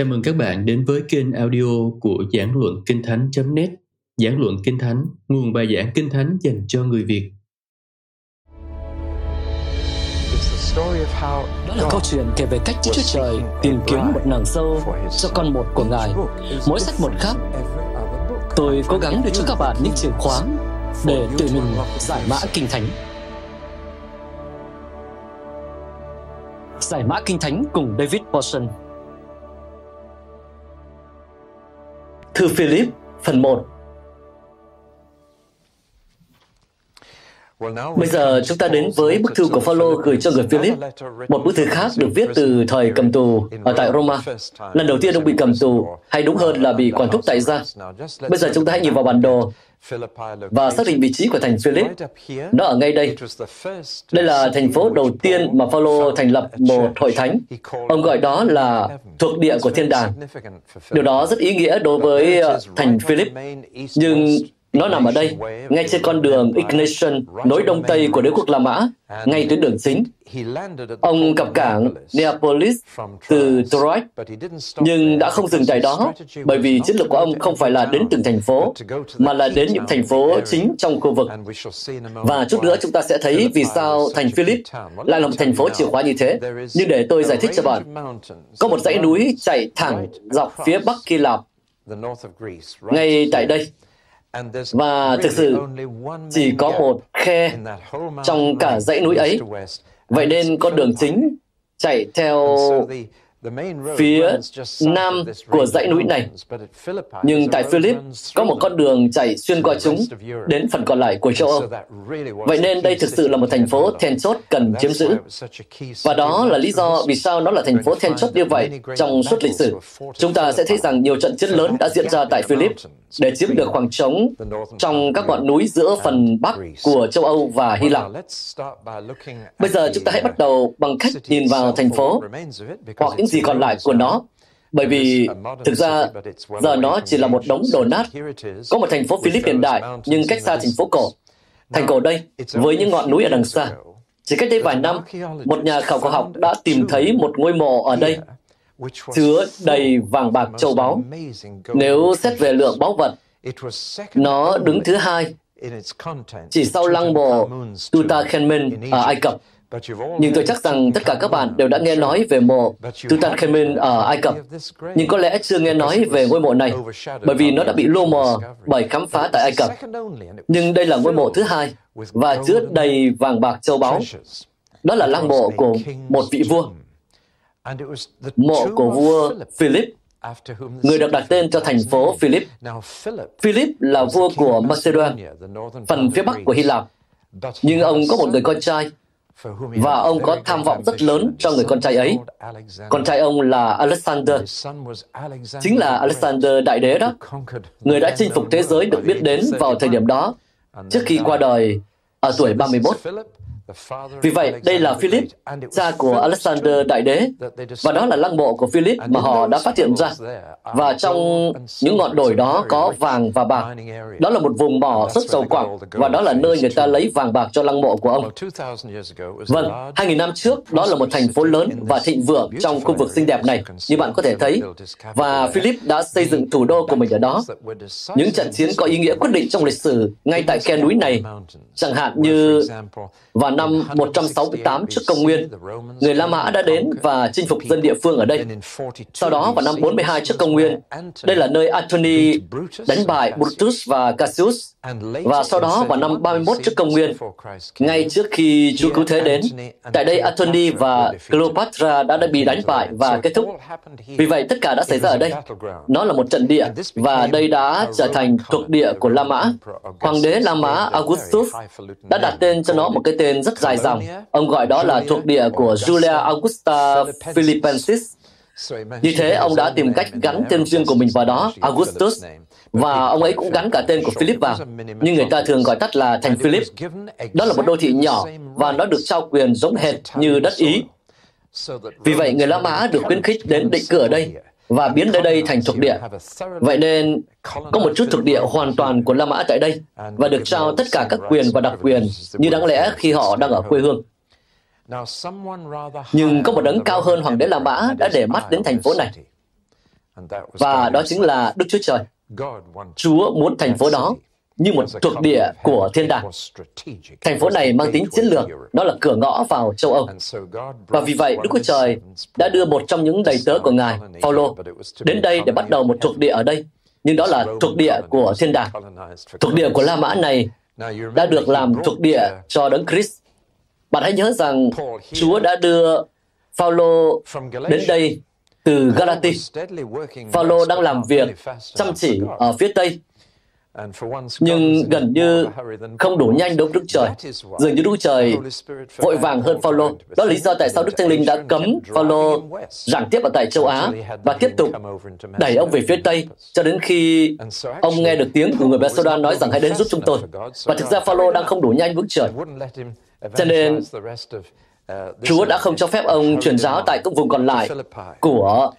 Chào mừng các bạn đến với kênh audio của Giảng Luận Kinh Thánh.net Giảng Luận Kinh Thánh, nguồn bài giảng Kinh Thánh dành cho người Việt. Đó là câu chuyện kể về cách Chúa Trời tìm kiếm một nàng dâu cho con một của Ngài, mỗi sách một khác. Tôi cố gắng đưa cho các bạn những chìa khóa để tự mình giải mã Kinh Thánh. Giải mã Kinh Thánh cùng David Paulson Thư Philip, phần 1 Bây giờ chúng ta đến với bức thư của Phaolô gửi cho người Philip, một bức thư khác được viết từ thời cầm tù ở tại Roma. Lần đầu tiên ông bị cầm tù, hay đúng hơn là bị quản thúc tại gia. Bây giờ chúng ta hãy nhìn vào bản đồ và xác định vị trí của thành Philip. Nó ở ngay đây. Đây là thành phố đầu tiên mà Phaolô thành lập một hội thánh. Ông gọi đó là thuộc địa của thiên đàng. Điều đó rất ý nghĩa đối với ờ, thành Philip. Nhưng nó nằm ở đây, ngay trên con đường Ignatian, nối đông tây của đế quốc La Mã, ngay tuyến đường chính. Ông cập cảng Neapolis từ Troy, nhưng đã không dừng tại đó, bởi vì chiến lược của ông không phải là đến từng thành phố, mà là đến những thành phố chính trong khu vực. Và chút nữa chúng ta sẽ thấy vì sao thành Philip lại là một thành phố chìa khóa như thế. Nhưng để tôi giải thích cho bạn, có một dãy núi chạy thẳng dọc phía bắc Hy Lạp, ngay tại đây, và thực sự chỉ có một khe trong cả dãy núi ấy. Vậy nên con đường chính chạy theo phía nam của dãy núi này. Nhưng tại Philip có một con đường chạy xuyên qua chúng đến phần còn lại của châu Âu. Vậy nên đây thực sự là một thành phố then chốt cần chiếm giữ. Và đó là lý do vì sao nó là thành phố then chốt như vậy trong suốt lịch sử. Chúng ta sẽ thấy rằng nhiều trận chiến lớn đã diễn ra tại Philip để chiếm được khoảng trống trong các ngọn núi giữa phần bắc của châu Âu và Hy Lạp. Bây giờ chúng ta hãy bắt đầu bằng cách nhìn vào thành phố hoặc những gì còn lại của nó bởi vì thực ra giờ nó chỉ là một đống đổ nát. Có một thành phố Philip hiện đại nhưng cách xa thành phố cổ. Thành cổ đây, với những ngọn núi ở đằng xa. Chỉ cách đây vài năm, một nhà khảo cổ học đã tìm thấy một ngôi mộ ở đây chứa đầy vàng bạc châu báu. Nếu xét về lượng báu vật, nó đứng thứ hai, chỉ sau lăng mộ Tutankhamen ở Ai Cập. Nhưng tôi chắc rằng tất cả các bạn đều đã nghe nói về mộ Tutankhamen ở Ai Cập, nhưng có lẽ chưa nghe nói về ngôi mộ này, bởi vì nó đã bị lu mờ bởi khám phá tại Ai Cập. Nhưng đây là ngôi mộ thứ hai, và chứa đầy vàng bạc châu báu. Đó là lăng mộ của một vị vua. Mộ của vua Philip, người được đặt tên cho thành phố Philip. Philip là vua của Macedonia, phần phía bắc của Hy Lạp. Nhưng ông có một người con trai và ông có tham vọng rất lớn cho người con trai ấy. Con trai ông là Alexander, chính là Alexander Đại Đế đó, người đã chinh phục thế giới được biết đến vào thời điểm đó, trước khi qua đời ở tuổi 31. Vì vậy, đây là Philip, cha của Alexander Đại Đế, và đó là lăng mộ của Philip mà họ đã phát hiện ra. Và trong những ngọn đồi đó có vàng và bạc. Đó là một vùng mỏ rất giàu quặng, và đó là nơi người ta lấy vàng bạc cho lăng mộ của ông. Vâng, 2.000 năm trước, đó là một thành phố lớn và thịnh vượng trong khu vực xinh đẹp này, như bạn có thể thấy. Và Philip đã xây dựng thủ đô của mình ở đó. Những trận chiến có ý nghĩa quyết định trong lịch sử ngay tại khe núi này, chẳng hạn như vào năm 168 trước công nguyên, người La Mã đã đến và chinh phục dân địa phương ở đây. Sau đó vào năm 42 trước công nguyên, đây là nơi Antony đánh bại Brutus và Cassius. Và sau đó vào năm 31 trước công nguyên, ngay trước khi Chúa Cứu Thế đến, tại đây Antony và Cleopatra đã, đã bị đánh bại và kết thúc. Vì vậy tất cả đã xảy ra ở đây. Nó là một trận địa và đây đã trở thành thuộc địa của La Mã. Hoàng đế La Mã Augustus đã đặt tên cho nó một cái tên rất dài dòng. Ông gọi đó là thuộc địa của Julia Augusta Philippensis. Như thế, ông đã tìm cách gắn tên riêng của mình vào đó, Augustus, và ông ấy cũng gắn cả tên của Philip vào. Nhưng người ta thường gọi tắt là thành Philip. Đó là một đô thị nhỏ, và nó được trao quyền giống hệt như đất Ý. Vì vậy, người La Mã được khuyến khích đến định cư ở đây, và biến nơi đây thành thuộc địa. Vậy nên, có một chút thuộc địa hoàn toàn của La Mã tại đây, và được trao tất cả các quyền và đặc quyền như đáng lẽ khi họ đang ở quê hương. Nhưng có một đấng cao hơn Hoàng đế La Mã đã để mắt đến thành phố này. Và đó chính là Đức Chúa Trời. Chúa muốn thành phố đó như một thuộc địa của thiên đàng. Thành phố này mang tính chiến lược, đó là cửa ngõ vào châu Âu. Và vì vậy, Đức Chúa Trời đã đưa một trong những đầy tớ của Ngài, Phaolô, đến đây để bắt đầu một thuộc địa ở đây. Nhưng đó là thuộc địa của thiên đàng. Thuộc địa của La Mã này đã được làm thuộc địa cho Đấng Christ. Bạn hãy nhớ rằng Chúa đã đưa Phaolô đến đây từ Galati. Phaolô đang làm việc chăm chỉ ở phía Tây nhưng gần như không đủ nhanh đối với Đức Trời. Dường như Đức Trời vội vàng hơn Phaolô. Đó là lý do tại sao Đức Thánh Linh đã cấm Phaolô giảng tiếp ở tại châu Á và tiếp tục đẩy ông về phía Tây cho đến khi ông nghe được tiếng của người Macedon nói rằng hãy đến giúp chúng tôi. Và thực ra Phaolô đang không đủ nhanh với Trời. Cho nên Chúa đã không cho phép ông truyền giáo tại các vùng còn lại của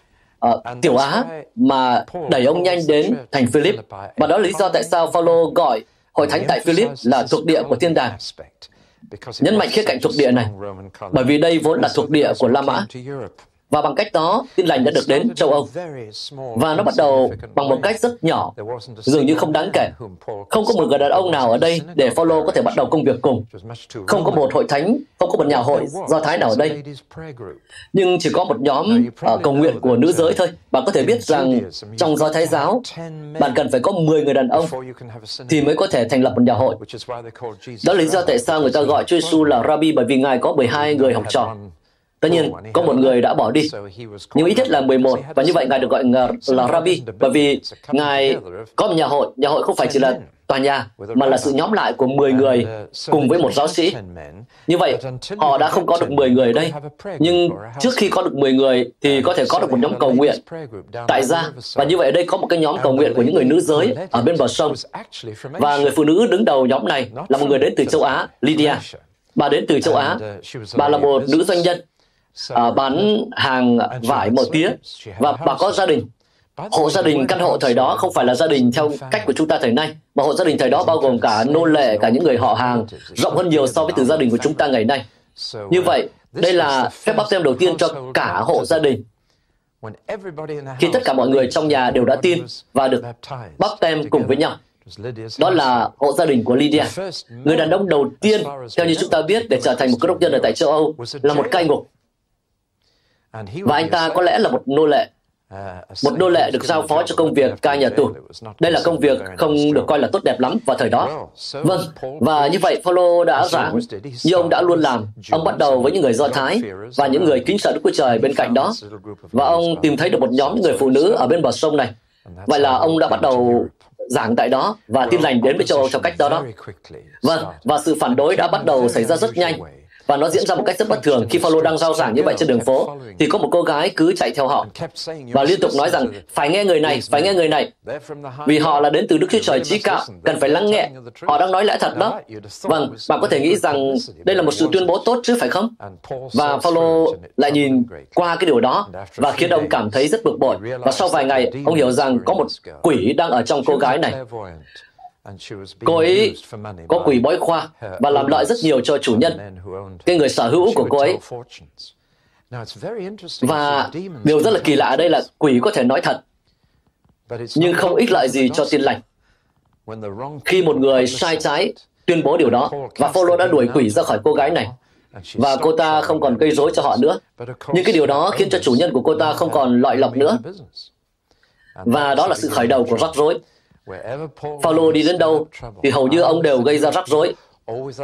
uh, tiểu Á mà đẩy ông nhanh đến thành Philip. Và đó là lý do tại sao Phaolô gọi hội thánh tại Philip là thuộc địa của thiên đàng. Nhấn mạnh khía cạnh thuộc địa này, bởi vì đây vốn là thuộc địa của La Mã. Và bằng cách đó, tin lành đã được đến châu Âu. Và nó bắt đầu bằng một cách rất nhỏ, dường như không đáng kể. Không có một người đàn ông nào ở đây để Phaolô có thể bắt đầu công việc cùng. Không có một hội thánh, không có một nhà hội do Thái nào ở đây. Nhưng chỉ có một nhóm ở cầu nguyện của nữ giới thôi. Bạn có thể biết rằng trong do Thái giáo, bạn cần phải có 10 người đàn ông thì mới có thể thành lập một nhà hội. Đó là lý do tại sao người ta gọi Chúa Giêsu là Rabbi bởi vì Ngài có 12 người học trò. Tất nhiên, có một người đã bỏ đi, nhưng ít nhất là 11, và như vậy Ngài được gọi là Rabbi, bởi vì Ngài có một nhà hội. Nhà hội không phải chỉ là tòa nhà, mà là sự nhóm lại của 10 người cùng với một giáo sĩ. Như vậy, họ đã không có được 10 người ở đây, nhưng trước khi có được 10 người thì có thể có được một nhóm cầu nguyện tại gia. Và như vậy ở đây có một cái nhóm cầu nguyện của những người nữ giới ở bên bờ sông. Và người phụ nữ đứng đầu nhóm này là một người đến từ châu Á, Lydia. Bà đến từ châu Á. Bà là một nữ doanh nhân à, bán hàng vải mở tía và bà có gia đình. hộ gia đình căn hộ thời đó không phải là gia đình theo cách của chúng ta thời nay mà hộ gia đình thời đó bao gồm cả nô lệ cả những người họ hàng rộng hơn nhiều so với từ gia đình của chúng ta ngày nay. Như vậy đây là phép báp tem đầu tiên cho cả hộ gia đình. Khi tất cả mọi người trong nhà đều đã tin và được báp tem cùng với nhau. đó là hộ gia đình của Lydia. Người đàn ông đầu tiên, theo như chúng ta biết, để trở thành một cơ đốc nhân ở tại châu Âu là một cai ngục. Và anh ta có lẽ là một nô lệ. Một nô lệ được giao phó cho công việc cai nhà tù. Đây là công việc không được coi là tốt đẹp lắm vào thời đó. Vâng, và như vậy Paulo đã giảng, như ông đã luôn làm. Ông bắt đầu với những người Do Thái và những người kính sợ Đức Chúa Trời bên cạnh đó. Và ông tìm thấy được một nhóm những người phụ nữ ở bên bờ sông này. Vậy là ông đã bắt đầu giảng tại đó và tin lành đến với châu Âu theo cách đó đó. Vâng, và sự phản đối đã bắt đầu xảy ra rất nhanh và nó diễn ra một cách rất bất thường. Khi Paulo đang giao giảng như vậy trên đường phố, thì có một cô gái cứ chạy theo họ. Và liên tục nói rằng, phải nghe người này, phải nghe người này. Vì họ là đến từ Đức Chúa Trời trí cao cần phải lắng nghe. Họ đang nói lẽ thật đó. Vâng bạn có thể nghĩ rằng đây là một sự tuyên bố tốt chứ, phải không? Và Paulo lại nhìn qua cái điều đó và khiến ông cảm thấy rất bực bội. Và sau vài ngày, ông hiểu rằng có một quỷ đang ở trong cô gái này. Cô ấy có quỷ bói khoa và làm lợi rất nhiều cho chủ nhân, cái người sở hữu của cô ấy. Và điều rất là kỳ lạ ở đây là quỷ có thể nói thật, nhưng không ích lợi gì cho tin lành. Khi một người sai trái tuyên bố điều đó, và Phaolô đã đuổi quỷ ra khỏi cô gái này, và cô ta không còn gây rối cho họ nữa. Nhưng cái điều đó khiến cho chủ nhân của cô ta không còn loại lọc nữa. Và đó là sự khởi đầu của rắc rối. Phaolô đi đến đâu thì hầu như ông đều gây ra rắc rối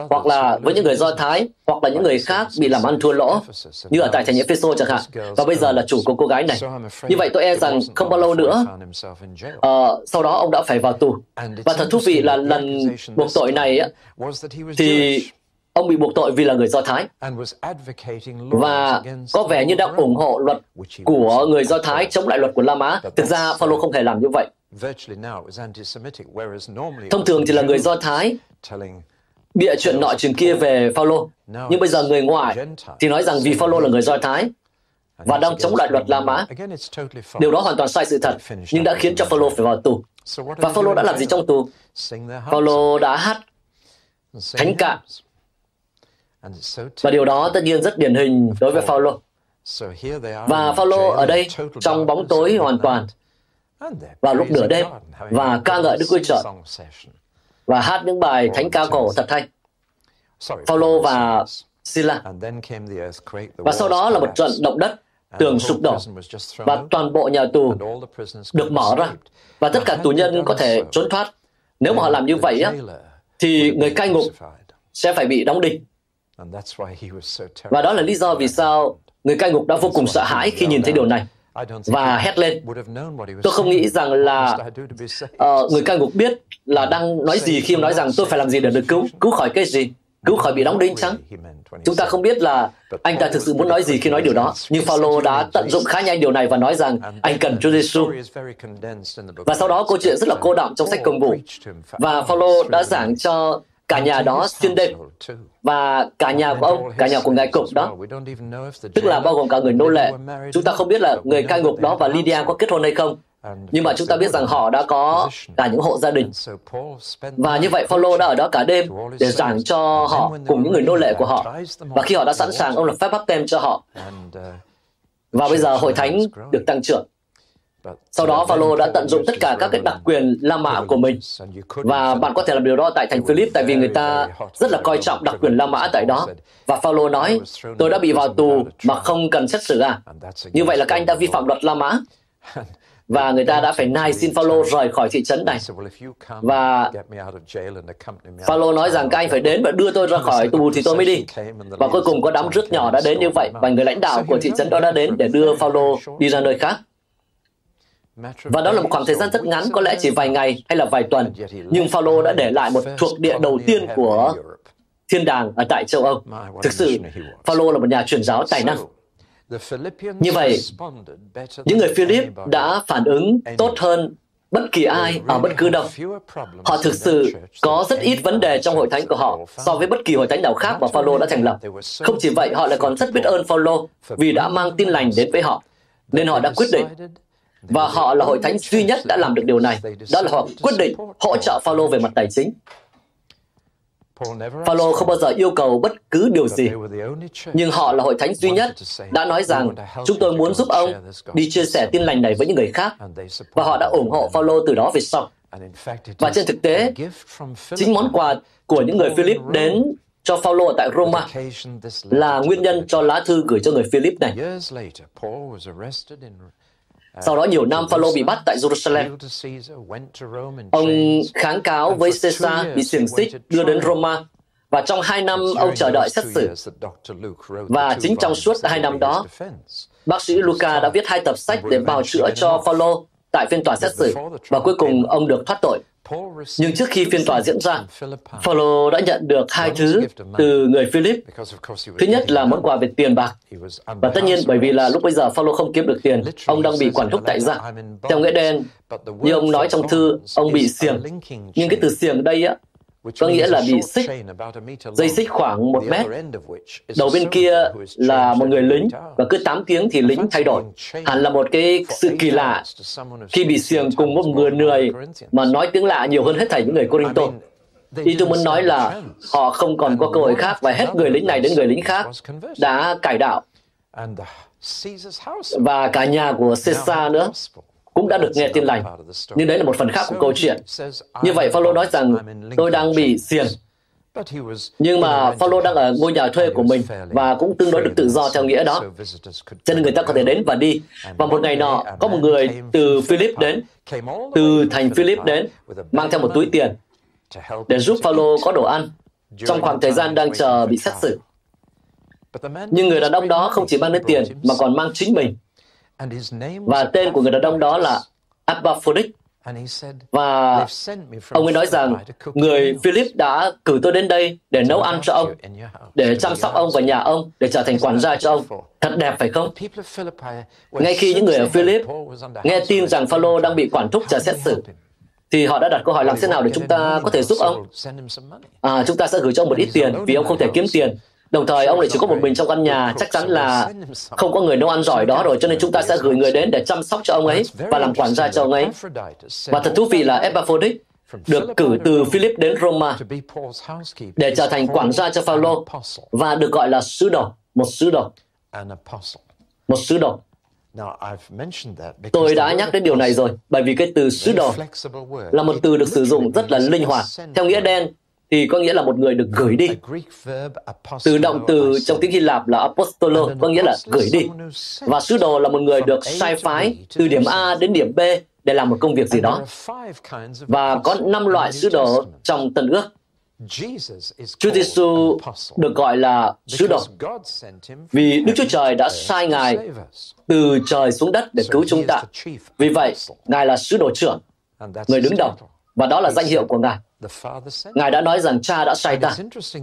hoặc là với những người Do Thái, hoặc là những người khác bị làm ăn thua lỗ, như ở tại thành Epheso chẳng hạn, và bây giờ là chủ của cô gái này. Như vậy tôi e rằng không bao lâu nữa, uh, sau đó ông đã phải vào tù. Và thật thú vị là lần buộc tội này thì ông bị buộc tội vì là người Do Thái và có vẻ như đang ủng hộ luật của người Do Thái chống lại luật của La Mã. Thực ra Phaolô không hề làm như vậy. Thông thường thì là người Do Thái bịa chuyện nọ chuyện kia về Phaolô, nhưng bây giờ người ngoài thì nói rằng vì Phaolô là người Do Thái và đang chống lại luật La Mã. Điều đó hoàn toàn sai sự thật, nhưng đã khiến cho Phaolô phải vào tù. Và Phaolô đã làm gì trong tù? Phaolô đã hát thánh ca. Và điều đó tất nhiên rất điển hình đối với Phaolô. Và Phaolô ở đây trong bóng tối hoàn toàn. vào lúc nửa đêm và ca ngợi Đức Chúa Trời. và hát những bài thánh ca cổ thật hay. Phaolô và Sila. Và sau đó là một trận động đất, tường sụp đổ. và toàn bộ nhà tù được mở ra. và tất cả tù nhân có thể trốn thoát. Nếu mà họ làm như vậy á, thì người cai ngục sẽ phải bị đóng đinh. Và đó là lý do vì sao người cai ngục đã vô cùng sợ hãi khi nhìn thấy điều này và hét lên. Tôi không nghĩ rằng là uh, người cai ngục biết là đang nói gì khi nói rằng tôi phải làm gì để được cứu, cứu khỏi cái gì, cứu khỏi bị đóng đinh chăng? Chúng ta không biết là anh ta thực sự muốn nói gì khi nói điều đó, nhưng Phaolô đã tận dụng khá nhanh điều này và nói rằng anh cần Chúa Giêsu. Và sau đó câu chuyện rất là cô đọng trong sách công vụ. Và Phaolô đã giảng cho cả nhà đó xuyên đêm và cả nhà của ông, cả nhà của ngài cục đó, tức là bao gồm cả người nô lệ. Chúng ta không biết là người cai ngục đó và Lydia có kết hôn hay không, nhưng mà chúng ta biết rằng họ đã có cả những hộ gia đình. Và như vậy Phaolô đã ở đó cả đêm để giảng cho họ cùng những người nô lệ của họ. Và khi họ đã sẵn sàng, ông lập phép bắp tem cho họ. Và bây giờ hội thánh được tăng trưởng. Sau đó Phaolô đã tận dụng tất cả các cái đặc quyền La Mã của mình và bạn có thể làm điều đó tại thành Philip tại vì người ta rất là coi trọng đặc quyền La Mã tại đó. Và Phaolô nói, tôi đã bị vào tù mà không cần xét xử à? Như vậy là các anh đã vi phạm luật La Mã và người ta đã phải nài xin Phaolô rời khỏi thị trấn này. Và Phaolô nói rằng các anh phải đến và đưa tôi ra khỏi tù thì tôi mới đi. Và cuối cùng có đám rước nhỏ đã đến như vậy và người lãnh đạo của thị trấn đó đã đến để đưa Phaolô đi ra nơi khác. Và đó là một khoảng thời gian rất ngắn, có lẽ chỉ vài ngày hay là vài tuần. Nhưng Phaolô đã để lại một thuộc địa đầu tiên của thiên đàng ở tại châu Âu. Thực sự, Phaolô là một nhà truyền giáo tài năng. Như vậy, những người Philip đã phản ứng tốt hơn bất kỳ ai ở bất cứ đâu. Họ thực sự có rất ít vấn đề trong hội thánh của họ so với bất kỳ hội thánh nào khác mà Phaolô đã thành lập. Không chỉ vậy, họ lại còn rất biết ơn Phaolô vì đã mang tin lành đến với họ. Nên họ đã quyết định và họ là hội thánh duy nhất đã làm được điều này. Đó là họ quyết định hỗ trợ Phaolô về mặt tài chính. Phaolô không bao giờ yêu cầu bất cứ điều gì, nhưng họ là hội thánh duy nhất đã nói rằng chúng tôi muốn giúp ông đi chia sẻ tin lành này với những người khác, và họ đã ủng hộ Phaolô từ đó về sau. Và trên thực tế, chính món quà của những người Philip đến cho Phaolô tại Roma là nguyên nhân cho lá thư gửi cho người Philip này. Sau đó nhiều năm Phaolô bị bắt tại Jerusalem. Ông kháng cáo với Caesar bị xiềng xích đưa đến Roma và trong hai năm ông chờ đợi xét xử. Và chính trong suốt hai năm đó, bác sĩ Luca đã viết hai tập sách để bào chữa cho Phaolô tại phiên tòa xét xử và cuối cùng ông được thoát tội. Nhưng trước khi phiên tòa diễn ra, Paulo đã nhận được hai thứ từ người Philip. Thứ nhất là món quà về tiền bạc. Và tất nhiên bởi vì là lúc bây giờ Paulo không kiếm được tiền, ông đang bị quản thúc tại gia. Theo nghĩa đen, như ông nói trong thư, ông bị xiềng. Nhưng cái từ xiềng đây á, có nghĩa là bị xích, dây xích khoảng một mét. Đầu bên kia là một người lính, và cứ 8 tiếng thì lính thay đổi. Hẳn là một cái sự kỳ lạ khi bị xiềng cùng một người người mà nói tiếng lạ nhiều hơn hết thảy những người Corinto. Ý tôi muốn nói là họ không còn có cơ hội khác và hết người lính này đến người lính khác đã cải đạo. Và cả nhà của Caesar nữa cũng đã được nghe tin lành. Nhưng đấy là một phần khác của câu chuyện. Như vậy, Phaolô nói rằng tôi đang bị xiềng. Nhưng mà Phaolô đang ở ngôi nhà thuê của mình và cũng tương đối được tự do theo nghĩa đó. Cho nên người ta có thể đến và đi. Và một ngày nọ, có một người từ Philip đến, từ thành Philip đến, mang theo một túi tiền để giúp Phaolô có đồ ăn trong khoảng thời gian đang chờ bị xét xử. Nhưng người đàn ông đó không chỉ mang đến tiền mà còn mang chính mình và tên của người đàn ông đó là Abaphodic. Và ông ấy nói rằng người Philip đã cử tôi đến đây để nấu ăn cho ông, để chăm sóc ông và nhà ông, để trở thành quản gia cho ông. Thật đẹp phải không? Ngay khi những người ở Philip nghe tin rằng Phaolô đang bị quản thúc chờ xét xử, thì họ đã đặt câu hỏi làm thế nào để chúng ta có thể giúp ông? À, chúng ta sẽ gửi cho ông một ít tiền vì ông không thể kiếm tiền Đồng thời ông lại chỉ có một mình trong căn nhà, chắc chắn là không có người nấu ăn giỏi đó rồi, cho nên chúng ta sẽ gửi người đến để chăm sóc cho ông ấy và làm quản gia cho ông ấy. Và thật thú vị là Epaphroditus được cử từ Philip đến Roma để trở thành quản gia cho Phaolô và được gọi là sứ đồ, một sứ đồ. Một sứ đồ. Tôi đã nhắc đến điều này rồi, bởi vì cái từ sứ đồ là một từ được sử dụng rất là linh hoạt. Theo nghĩa đen thì có nghĩa là một người được gửi đi. Từ động từ trong tiếng Hy Lạp là apostolo, có nghĩa là gửi đi. Và sứ đồ là một người được sai phái từ điểm A đến điểm B để làm một công việc gì đó. Và có năm loại sứ đồ trong Tân ước. Chúa Giêsu được gọi là sứ đồ vì Đức Chúa Trời đã sai Ngài từ trời xuống đất để cứu chúng ta. Vì vậy, Ngài là sứ đồ trưởng, người đứng đầu, và đó là danh hiệu của Ngài. Ngài đã nói rằng cha đã sai ta.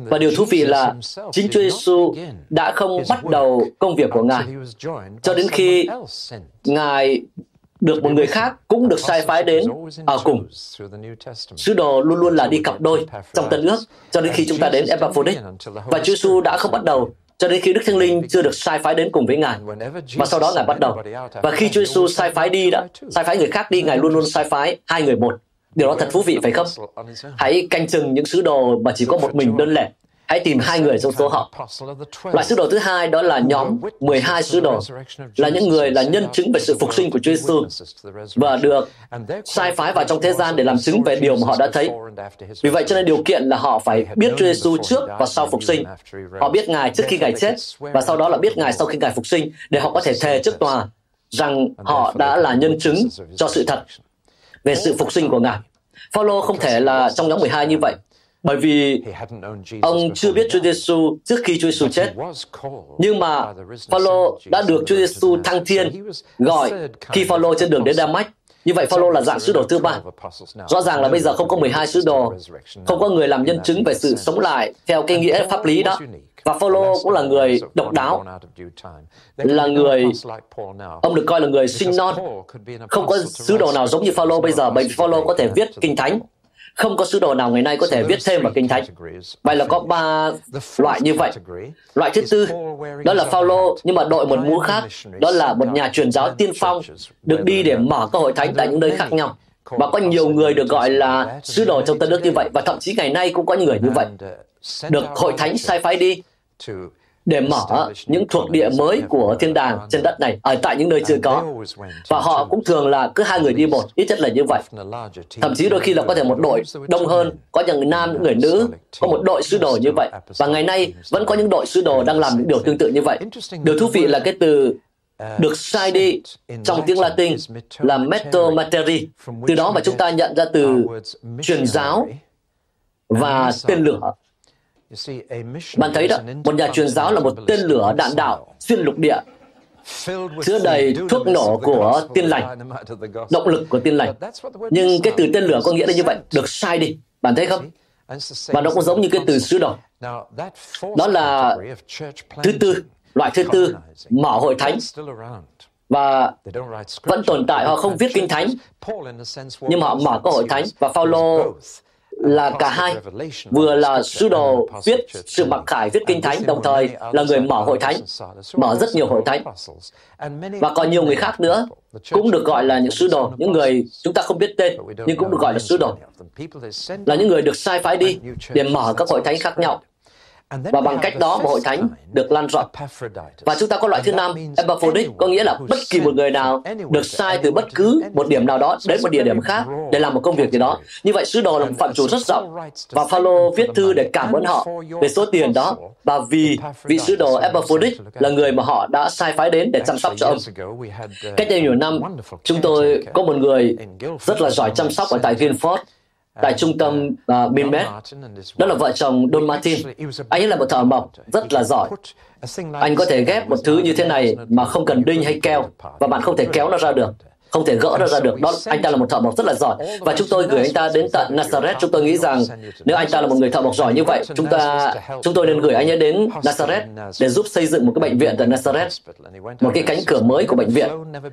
Và điều thú vị là chính Chúa Giêsu đã không bắt đầu công việc của Ngài cho đến khi Ngài được một người khác cũng được sai phái đến ở cùng. Sứ đồ luôn luôn là đi cặp đôi trong tân ước cho đến khi chúng ta đến Epaphroditus. Và Chúa Giêsu đã không bắt đầu cho đến khi Đức Thánh Linh chưa được sai phái đến cùng với Ngài. Và sau đó Ngài bắt đầu. Và khi Chúa Giêsu sai phái đi đã, sai phái người khác đi, Ngài luôn luôn sai phái hai người một. Điều đó thật thú vị phải không? Hãy canh chừng những sứ đồ mà chỉ có một mình đơn lẻ. Hãy tìm hai người trong số họ. Loại sứ đồ thứ hai đó là nhóm 12 sứ đồ, là những người là nhân chứng về sự phục sinh của Chúa Giêsu và được sai phái vào trong thế gian để làm chứng về điều mà họ đã thấy. Vì vậy cho nên điều kiện là họ phải biết Chúa Giêsu trước và sau phục sinh. Họ biết Ngài trước khi Ngài chết và sau đó là biết Ngài sau khi Ngài phục sinh để họ có thể thề trước tòa rằng họ đã là nhân chứng cho sự thật về sự phục sinh của Ngài. Phaolô không thể là trong nhóm 12 như vậy bởi vì ông chưa biết Chúa Giêsu trước khi Chúa Giêsu chết. Nhưng mà Phaolô đã được Chúa Giêsu thăng thiên gọi khi Phaolô trên đường đến Damas. Như vậy Phaolô là dạng sứ đồ thứ ba. Rõ ràng là bây giờ không có 12 sứ đồ, không có người làm nhân chứng về sự sống lại theo cái nghĩa pháp lý đó. Và Phaolô cũng là người độc đáo, là người ông được coi là người sinh non. Không có sứ đồ nào giống như Phaolô bây giờ, bởi vì Phaolô có thể viết kinh thánh, không có sứ đồ nào ngày nay có thể viết thêm vào kinh thánh. Vậy là có ba loại như vậy. Loại thứ tư, đó là Phaolô nhưng mà đội một mũ khác, đó là một nhà truyền giáo tiên phong được đi để mở các hội thánh tại những nơi khác nhau. Và có nhiều người được gọi là sứ đồ trong Tân ước như vậy và thậm chí ngày nay cũng có những người như vậy được hội thánh sai phái đi để mở những thuộc địa mới của thiên đàng trên đất này ở tại những nơi chưa có. Và họ cũng thường là cứ hai người đi một, ít nhất là như vậy. Thậm chí đôi khi là có thể một đội đông hơn, có những người nam, những người nữ, có một đội sứ đồ như vậy. Và ngày nay vẫn có những đội sứ đồ đang làm những điều tương tự như vậy. Điều thú vị là cái từ được sai đi trong tiếng Latin là metto materi. Từ đó mà chúng ta nhận ra từ truyền giáo và tên lửa bạn thấy đó, một nhà truyền giáo là một tên lửa đạn đạo xuyên lục địa chứa đầy thuốc nổ của tiên lành, động lực của tiên lành. Nhưng cái từ tên lửa có nghĩa là như vậy, được sai đi. Bạn thấy không? Và nó cũng giống như cái từ sứ đồ. Đó là thứ tư, loại thứ tư, mở hội thánh. Và vẫn tồn tại, họ không viết kinh thánh, nhưng họ mở các hội thánh. Và Phaolô là cả hai, vừa là sứ đồ viết sự mặc khải viết kinh thánh, đồng thời là người mở hội thánh, mở rất nhiều hội thánh. Và còn nhiều người khác nữa cũng được gọi là những sứ đồ, những người chúng ta không biết tên, nhưng cũng được gọi là sứ đồ. Là những người được sai phái đi để mở các hội thánh khác nhau. Và bằng cách đó một hội thánh được lan rộng. Và chúng ta có loại thứ năm, Epaphroditus, có nghĩa là bất kỳ một người nào được sai từ bất cứ một điểm nào đó đến một địa điểm khác để làm một công việc gì đó. Như vậy sứ đồ là một phạm trù rất rộng. Và Phaolô viết thư để cảm ơn họ về số tiền đó và vì vị sứ đồ Epaphroditus là người mà họ đã sai phái đến để chăm sóc cho ông. Cách đây nhiều năm, chúng tôi có một người rất là giỏi chăm sóc ở tại Guildford tại trung tâm à, uh, Binbet. Đó là vợ chồng Don Martin. Anh ấy là một thợ mộc rất là giỏi. Anh có thể ghép một thứ như thế này mà không cần đinh hay keo và bạn không thể kéo nó ra được không thể gỡ ra ra được. Đó, anh ta là một thợ mộc rất là giỏi và chúng tôi gửi anh ta đến tận Nazareth. Chúng tôi nghĩ rằng nếu anh ta là một người thợ mộc giỏi như vậy, chúng ta chúng tôi nên gửi anh ấy đến Nazareth để giúp xây dựng một cái bệnh viện tại Nazareth, một cái cánh cửa mới của bệnh viện.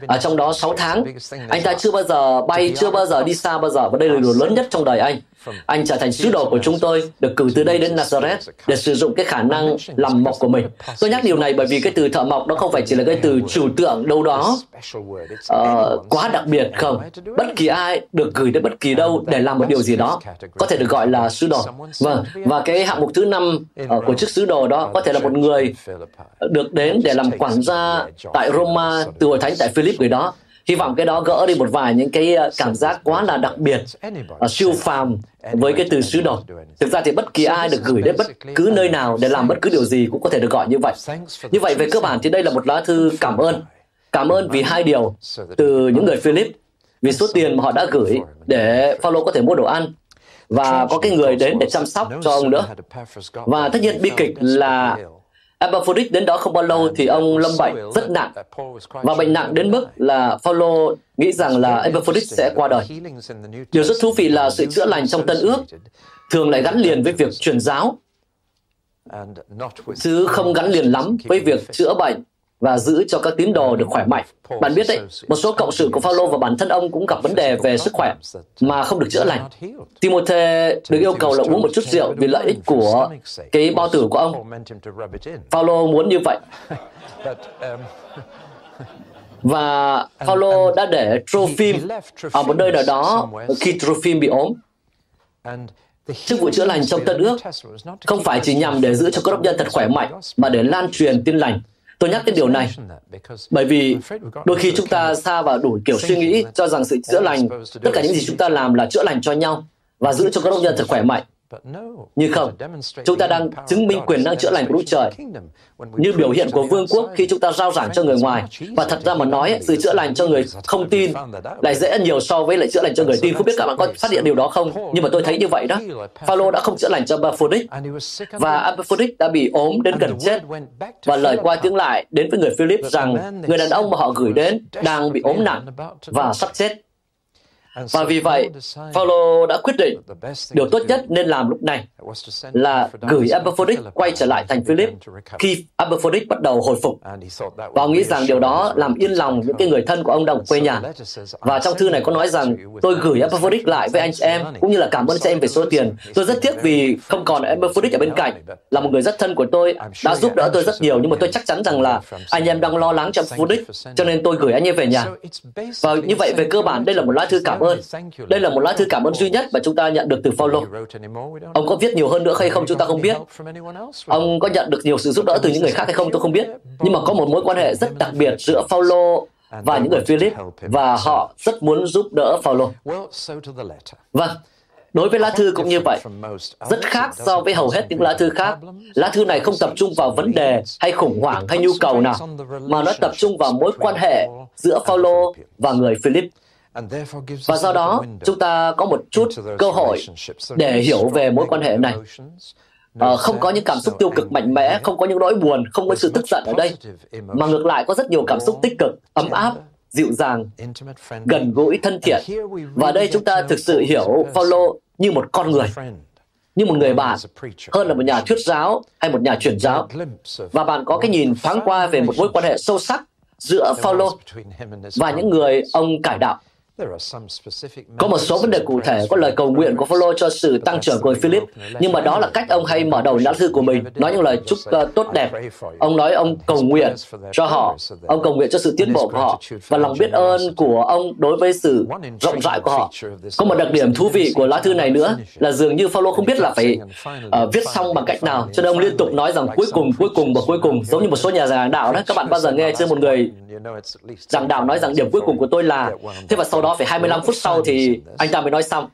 Ở trong đó 6 tháng, anh ta chưa bao giờ bay, chưa bao giờ đi xa bao giờ và đây là điều lớn nhất trong đời anh. Anh trở thành sứ đồ của chúng tôi, được cử từ đây đến Nazareth để sử dụng cái khả năng làm mộc của mình. Tôi nhắc điều này bởi vì cái từ thợ mộc đó không phải chỉ là cái từ trừu tượng đâu đó uh, quá đặc biệt không. Bất kỳ ai được gửi đến bất kỳ đâu để làm một điều gì đó có thể được gọi là sứ đồ. Vâng, và cái hạng mục thứ năm uh, của chức sứ đồ đó có thể là một người được đến để làm quản gia tại Roma từ hội thánh tại Philip người đó hy vọng cái đó gỡ đi một vài những cái ờ, cảm giác quá là đặc biệt uh, siêu phàm với cái từ sứ đồ thực ra thì bất kỳ ai được gửi đến bất cứ nơi nào để làm bất cứ điều gì cũng có thể được gọi như vậy. Như vậy về cơ bản thì đây là một lá thư cảm ơn. Cảm ơn vì hai điều. Từ những người Philip vì số tiền mà họ đã gửi để Phaolô có thể mua đồ ăn và có cái người đến để chăm sóc cho ông nữa. và tất nhiên bi kịch là Epaphroditus đến đó không bao lâu thì ông lâm bệnh rất nặng và bệnh nặng đến mức là Phaolô nghĩ rằng là Epaphroditus sẽ qua đời. Điều rất thú vị là sự chữa lành trong Tân Ước thường lại gắn liền với việc truyền giáo. Chứ không gắn liền lắm với việc chữa bệnh và giữ cho các tín đồ được khỏe mạnh. Bạn biết đấy, một số cộng sự của Phaolô và bản thân ông cũng gặp vấn đề về sức khỏe mà không được chữa lành. Timothy được yêu cầu là uống một chút rượu vì lợi ích của cái bao tử của ông. Phaolô muốn như vậy. Và Phaolô đã để Trophim ở một nơi nào đó khi Trophim bị ốm. Chức vụ chữa lành trong Tân ước không phải chỉ nhằm để giữ cho các đốc nhân thật khỏe mạnh, mà để lan truyền tin lành Tôi nhắc đến điều này bởi vì đôi khi chúng ta xa vào đủ kiểu suy nghĩ cho rằng sự chữa lành, tất cả những gì chúng ta làm là chữa lành cho nhau và giữ cho các đốc nhân thật khỏe mạnh. Nhưng không, chúng ta đang chứng minh quyền năng chữa lành của Đức Trời như biểu hiện của vương quốc khi chúng ta giao giảng cho người ngoài. Và thật ra mà nói, sự chữa lành cho người không tin lại dễ nhiều so với lại chữa lành cho người tin. Không biết các bạn có phát hiện điều đó không? Nhưng mà tôi thấy như vậy đó. Phaolô đã không chữa lành cho Epaphroditus và Epaphroditus đã bị ốm đến gần chết. Và lời qua tiếng lại đến với người Philip rằng người đàn ông mà họ gửi đến đang bị ốm nặng và sắp chết. Và vì vậy, Phaolô đã quyết định điều tốt nhất nên làm lúc này là gửi Epaphroditus quay trở lại thành Philip khi Epaphroditus bắt đầu hồi phục. Và ông nghĩ rằng điều đó làm yên lòng những cái người thân của ông đồng quê nhà. Và trong thư này có nói rằng tôi gửi Epaphroditus lại với anh chị em cũng như là cảm ơn chị em về số tiền. Tôi rất tiếc vì không còn Epaphroditus ở bên cạnh. Là một người rất thân của tôi, đã giúp đỡ tôi rất nhiều nhưng mà tôi chắc chắn rằng là anh em đang lo lắng cho Epaphroditus cho nên tôi gửi anh ấy về nhà. Và như vậy về cơ bản đây là một lá thư cảm ơn. Đây là một lá thư cảm ơn duy nhất mà chúng ta nhận được từ Phaolô. Ông có viết nhiều hơn nữa hay không chúng ta không biết. Ông có nhận được nhiều sự giúp đỡ từ những người khác hay không tôi không biết. Nhưng mà có một mối quan hệ rất đặc biệt giữa Phaolô và những người Philip và họ rất muốn giúp đỡ Phaolô. Vâng, Đối với lá thư cũng như vậy, rất khác so với hầu hết những lá thư khác. Lá thư này không tập trung vào vấn đề hay khủng hoảng hay nhu cầu nào, mà nó tập trung vào mối quan hệ giữa Phaolô và người Philip. Và do đó, chúng ta có một chút cơ hội để hiểu về mối quan hệ này. À, không có những cảm xúc tiêu cực mạnh mẽ, không có những nỗi buồn, không có sự tức giận ở đây, mà ngược lại có rất nhiều cảm xúc tích cực, ấm áp, dịu dàng, gần gũi, thân thiện. Và đây chúng ta thực sự hiểu Phaolô như một con người, như một người bạn, hơn là một nhà thuyết giáo hay một nhà truyền giáo. Và bạn có cái nhìn thoáng qua về một mối quan hệ sâu sắc giữa Phaolô và những người ông cải đạo. Có một số vấn đề cụ thể có lời cầu nguyện của Phaolô cho sự tăng trưởng của Philip, nhưng mà đó là cách ông hay mở đầu lá thư của mình, nói những lời chúc uh, tốt đẹp. Ông nói ông cầu nguyện cho họ, ông cầu nguyện cho sự tiến bộ của họ và lòng biết ơn của ông đối với sự rộng rãi của họ. Có một đặc điểm thú vị của lá thư này nữa là dường như Phaolô không biết là phải uh, viết xong bằng cách nào, cho nên ông liên tục nói rằng cuối cùng, cuối cùng và cuối cùng, giống như một số nhà giảng đạo đó. Các bạn bao giờ nghe chưa một người giảng đạo nói rằng điểm cuối cùng của tôi là thế và sau đó phải 25 phút sau thì anh ta mới nói xong.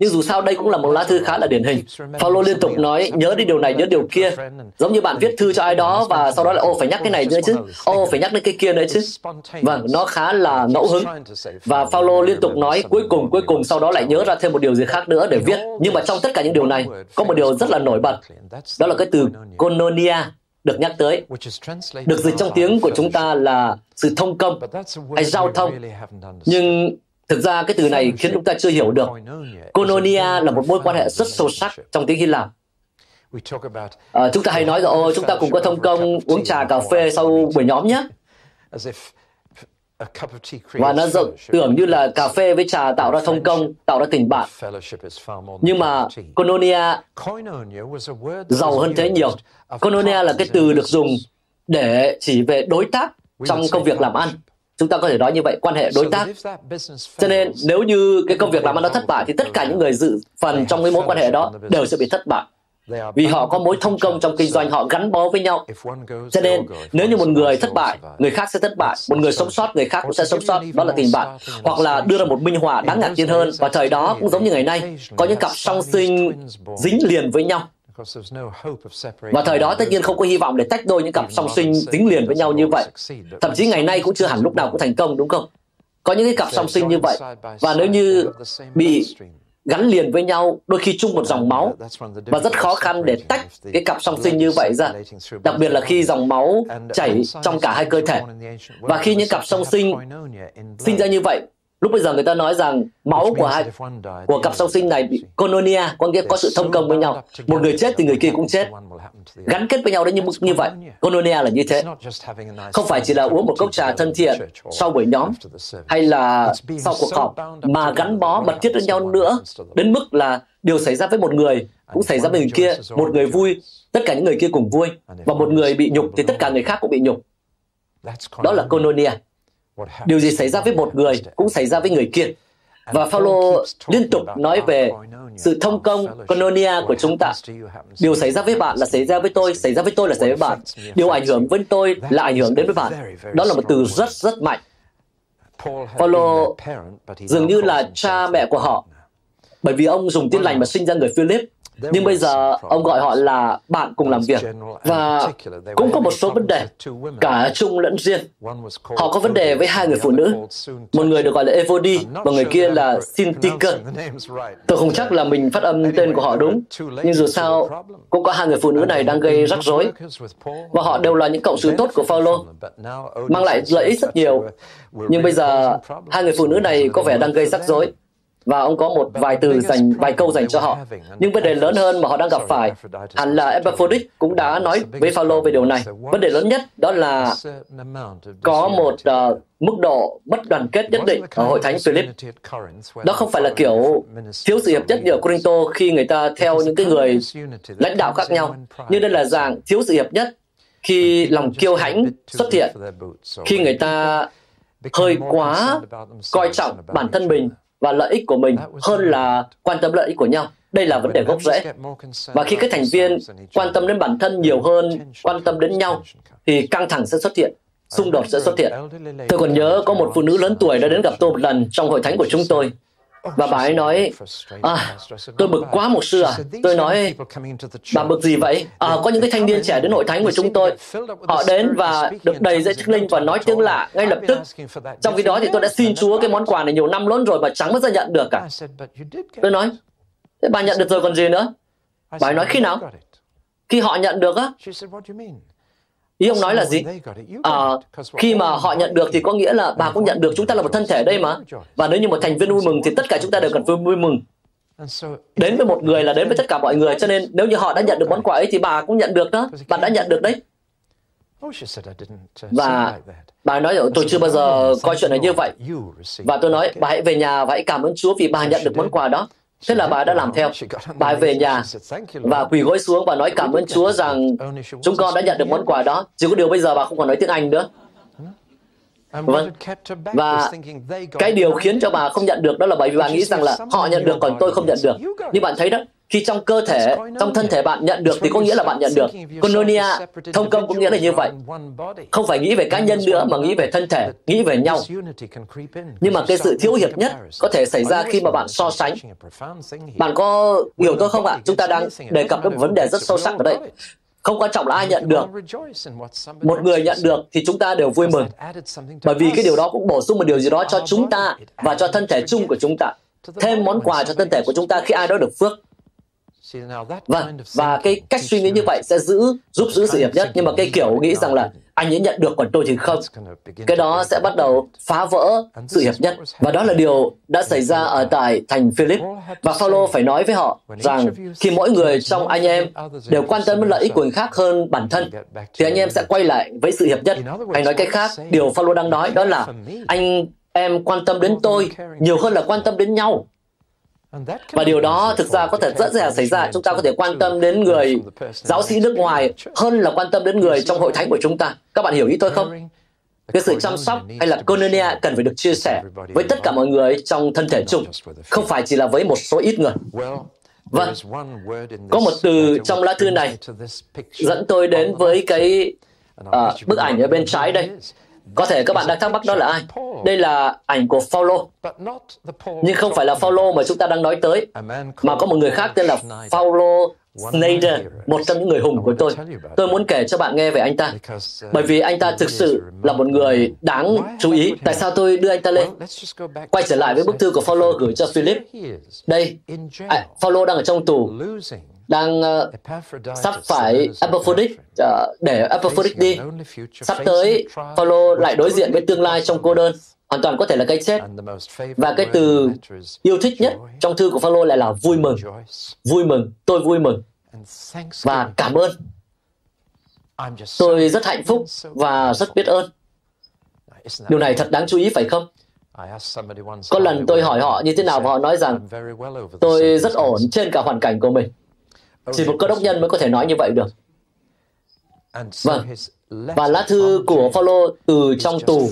Nhưng dù sao đây cũng là một lá thư khá là điển hình. Paulo liên tục nói nhớ đi điều này, nhớ điều kia. Giống như bạn viết thư cho ai đó và sau đó lại ô phải nhắc cái này nữa chứ. Ô phải nhắc đến cái kia nữa chứ. Vâng, nó khá là ngẫu hứng. Và Paulo liên tục nói cuối cùng, cuối cùng sau đó lại nhớ ra thêm một điều gì khác nữa để viết. Nhưng mà trong tất cả những điều này, có một điều rất là nổi bật. Đó là cái từ kononia được nhắc tới, được dịch trong tiếng của chúng ta là sự thông công hay giao thông. Nhưng thực ra cái từ này khiến chúng ta chưa hiểu được. Koinonia là một mối quan hệ rất sâu sắc trong tiếng Hy Lạp. À, chúng ta hay nói rằng, ô, chúng ta cùng có thông công uống trà cà phê sau buổi nhóm nhé. và nó rộng tưởng như là cà phê với trà tạo ra thông công, tạo ra tình bạn. Nhưng mà koinonia giàu hơn thế nhiều. Koinonia là cái từ được dùng để chỉ về đối tác trong công việc làm ăn. Chúng ta có thể nói như vậy, quan hệ đối tác. Cho nên nếu như cái công việc làm ăn đó thất bại thì tất cả những người dự phần trong cái mối quan hệ đó đều sẽ bị thất bại. Vì họ có mối thông công trong kinh doanh họ gắn bó với nhau. Cho nên nếu như một người thất bại người khác sẽ thất bại. một người sống sót người khác cũng sẽ sống sót. đó là tình bạn. hoặc là đưa ra một minh họa đáng ngạc nhiên hơn và thời đó cũng giống như ngày nay có những cặp song sinh dính liền với nhau và thời đó tất nhiên không có hy vọng để tách đôi những cặp song sinh dính liền với nhau như vậy. Thậm chí ngày nay cũng chưa hẳn lúc nào cũng thành công đúng không? Có những cái cặp song sinh như vậy và nếu như bị gắn liền với nhau đôi khi chung một dòng máu và rất khó khăn để tách cái cặp song sinh như vậy ra đặc biệt là khi dòng máu chảy trong cả hai cơ thể và khi những cặp song sinh sinh ra như vậy lúc bây giờ người ta nói rằng máu của hai của cặp song sinh này bị koinonia có nghĩa có sự thông công với nhau. một người chết thì người kia cũng chết. gắn kết với nhau đến như như vậy. koinonia là như thế. không phải chỉ là uống một cốc trà thân thiện sau buổi nhóm hay là sau cuộc họp mà gắn bó mật thiết với nhau nữa đến mức là điều xảy ra với một người cũng xảy ra với người kia một người vui tất cả những người kia cùng vui. Và một người bị nhục thì tất cả người khác cũng bị nhục. Đó là koinonia Điều gì xảy ra với một người cũng xảy ra với người kia. Và Phaolô liên tục nói về sự thông công koinonia của chúng ta. Điều xảy ra với bạn là xảy ra với tôi, xảy ra với tôi là xảy ra với bạn. Điều ảnh hưởng với tôi là ảnh hưởng đến với bạn. Đó là một từ rất rất mạnh. Phaolô dường như là cha mẹ của họ, bởi vì ông dùng tin lành mà sinh ra người Philip nhưng bây giờ ông gọi họ là bạn cùng làm việc và cũng có một số vấn đề cả chung lẫn riêng. Họ có vấn đề với hai người phụ nữ. một người được gọi là Evody và người kia là Syntyche tôi không chắc là mình phát âm tên của họ đúng nhưng dù sao cũng có hai người phụ nữ này đang gây rắc rối. và họ đều là những cộng sự tốt của Phaolô mang lại lợi ích rất nhiều. nhưng bây giờ hai người phụ nữ này có vẻ đang gây rắc rối và ông có một vài từ dành vài câu dành cho họ. Nhưng vấn đề lớn hơn mà họ đang gặp phải hẳn là Epaphroditus cũng đã nói với Phaolô về điều này. Vấn đề lớn nhất đó là có một uh, mức độ bất đoàn kết nhất định ở hội thánh Philip. Đó không phải là kiểu thiếu sự hiệp nhất như ở Corinto khi người ta theo những cái người lãnh đạo khác nhau, nhưng đây là dạng thiếu sự hiệp nhất khi lòng kiêu hãnh xuất hiện, khi người ta hơi quá coi trọng bản thân mình và lợi ích của mình hơn là quan tâm lợi ích của nhau. Đây là vấn đề gốc rễ. Và khi các thành viên quan tâm đến bản thân nhiều hơn quan tâm đến nhau, thì căng thẳng sẽ xuất hiện, xung đột sẽ xuất hiện. Tôi còn nhớ có một phụ nữ lớn tuổi đã đến gặp tôi một lần trong hội thánh của chúng tôi. Và bà ấy nói, à, tôi bực quá một sư à. Tôi nói, bà bực gì vậy? À, có những cái thanh niên trẻ đến hội thánh của chúng tôi. Họ đến và được đầy dạy chức linh và nói tiếng lạ ngay lập tức. Trong khi đó thì tôi đã xin Chúa cái món quà này nhiều năm lớn rồi mà chẳng bao giờ nhận được cả. Tôi nói, thế bà nhận được rồi còn gì nữa? Bà ấy nói khi nào? Khi họ nhận được á. Ý ông nói là gì? À, khi mà họ nhận được thì có nghĩa là bà cũng nhận được chúng ta là một thân thể đây mà. Và nếu như một thành viên vui mừng thì tất cả chúng ta đều cần vui mừng. Đến với một người là đến với tất cả mọi người. Cho nên nếu như họ đã nhận được món quà ấy thì bà cũng nhận được đó. Bà đã nhận được đấy. Và bà nói tôi chưa bao giờ coi chuyện này như vậy. Và tôi nói bà hãy về nhà và hãy cảm ơn Chúa vì bà nhận được món quà đó. Thế là bà đã làm theo. Bà về nhà và quỳ gối xuống và nói cảm ơn Chúa rằng chúng con đã nhận được món quà đó. Chỉ có điều bây giờ bà không còn nói tiếng Anh nữa. Vâng. Và cái điều khiến cho bà không nhận được đó là bởi vì bà nghĩ rằng là họ nhận được còn tôi không nhận được. Như bạn thấy đó, khi trong cơ thể, trong thân thể bạn nhận được thì có nghĩa là bạn nhận được. Koinonia, thông công cũng nghĩa là như vậy. Không phải nghĩ về cá nhân nữa mà nghĩ về thân thể, nghĩ về nhau. Nhưng mà cái sự thiếu hiệp nhất có thể xảy ra khi mà bạn so sánh. Bạn có hiểu tôi không ạ? Chúng ta đang đề cập đến một vấn đề rất sâu sắc ở đây. Không quan trọng là ai nhận được. Một người nhận được thì chúng ta đều vui mừng. Bởi vì cái điều đó cũng bổ sung một điều gì đó cho chúng ta và cho thân thể chung của chúng ta. Thêm món quà cho thân thể của chúng ta khi ai đó được phước. Vâng, và cái cách suy nghĩ như vậy sẽ giữ giúp giữ sự hiệp nhất nhưng mà cái kiểu nghĩ rằng là anh ấy nhận được còn tôi thì không. Cái đó sẽ bắt đầu phá vỡ sự hiệp nhất. Và đó là điều đã xảy ra ở tại thành Philip. Và Phaolô phải nói với họ rằng khi mỗi người trong anh em đều quan tâm đến lợi ích của người khác hơn bản thân, thì anh em sẽ quay lại với sự hiệp nhất. Anh nói cách khác, điều Phaolô đang nói đó là anh em quan tâm đến tôi nhiều hơn là quan tâm đến nhau. Và điều đó thực ra có thể rất dễ xảy ra. Chúng ta có thể quan tâm đến người giáo sĩ nước ngoài hơn là quan tâm đến người trong hội thánh của chúng ta. Các bạn hiểu ý tôi không? Cái sự chăm sóc hay là koinonia cần phải được chia sẻ với tất cả mọi người trong thân thể chung, không phải chỉ là với một số ít người. Vâng, có một từ trong lá thư này dẫn tôi đến với cái uh, bức ảnh ở bên trái đây. Có thể các bạn đang thắc mắc đó là ai? Đây là ảnh của Paulo, Nhưng không phải là Paulo mà chúng ta đang nói tới, mà có một người khác tên là Paulo Snyder, một trong những người hùng của tôi. Tôi muốn kể cho bạn nghe về anh ta, bởi vì anh ta thực sự là một người đáng chú ý. Tại sao tôi đưa anh ta lên? Quay trở lại với bức thư của Paulo gửi cho Philip. Đây, à, Paulo đang ở trong tù, đang uh, sắp phải Epaphroditus uh, để Epaphroditus đi. Sắp tới, Phaolô lại đối diện với tương lai trong cô đơn hoàn toàn có thể là cái chết. Và cái từ yêu thích nhất trong thư của Phaolô lại là vui mừng. Vui mừng, tôi vui mừng. Và cảm ơn. Tôi rất hạnh phúc và rất biết ơn. Điều này thật đáng chú ý phải không? Có lần tôi hỏi họ như thế nào và họ nói rằng tôi rất ổn trên cả hoàn cảnh của mình. Chỉ một cơ đốc nhân mới có thể nói như vậy được. Vâng, và lá thư của Phaolô từ trong tù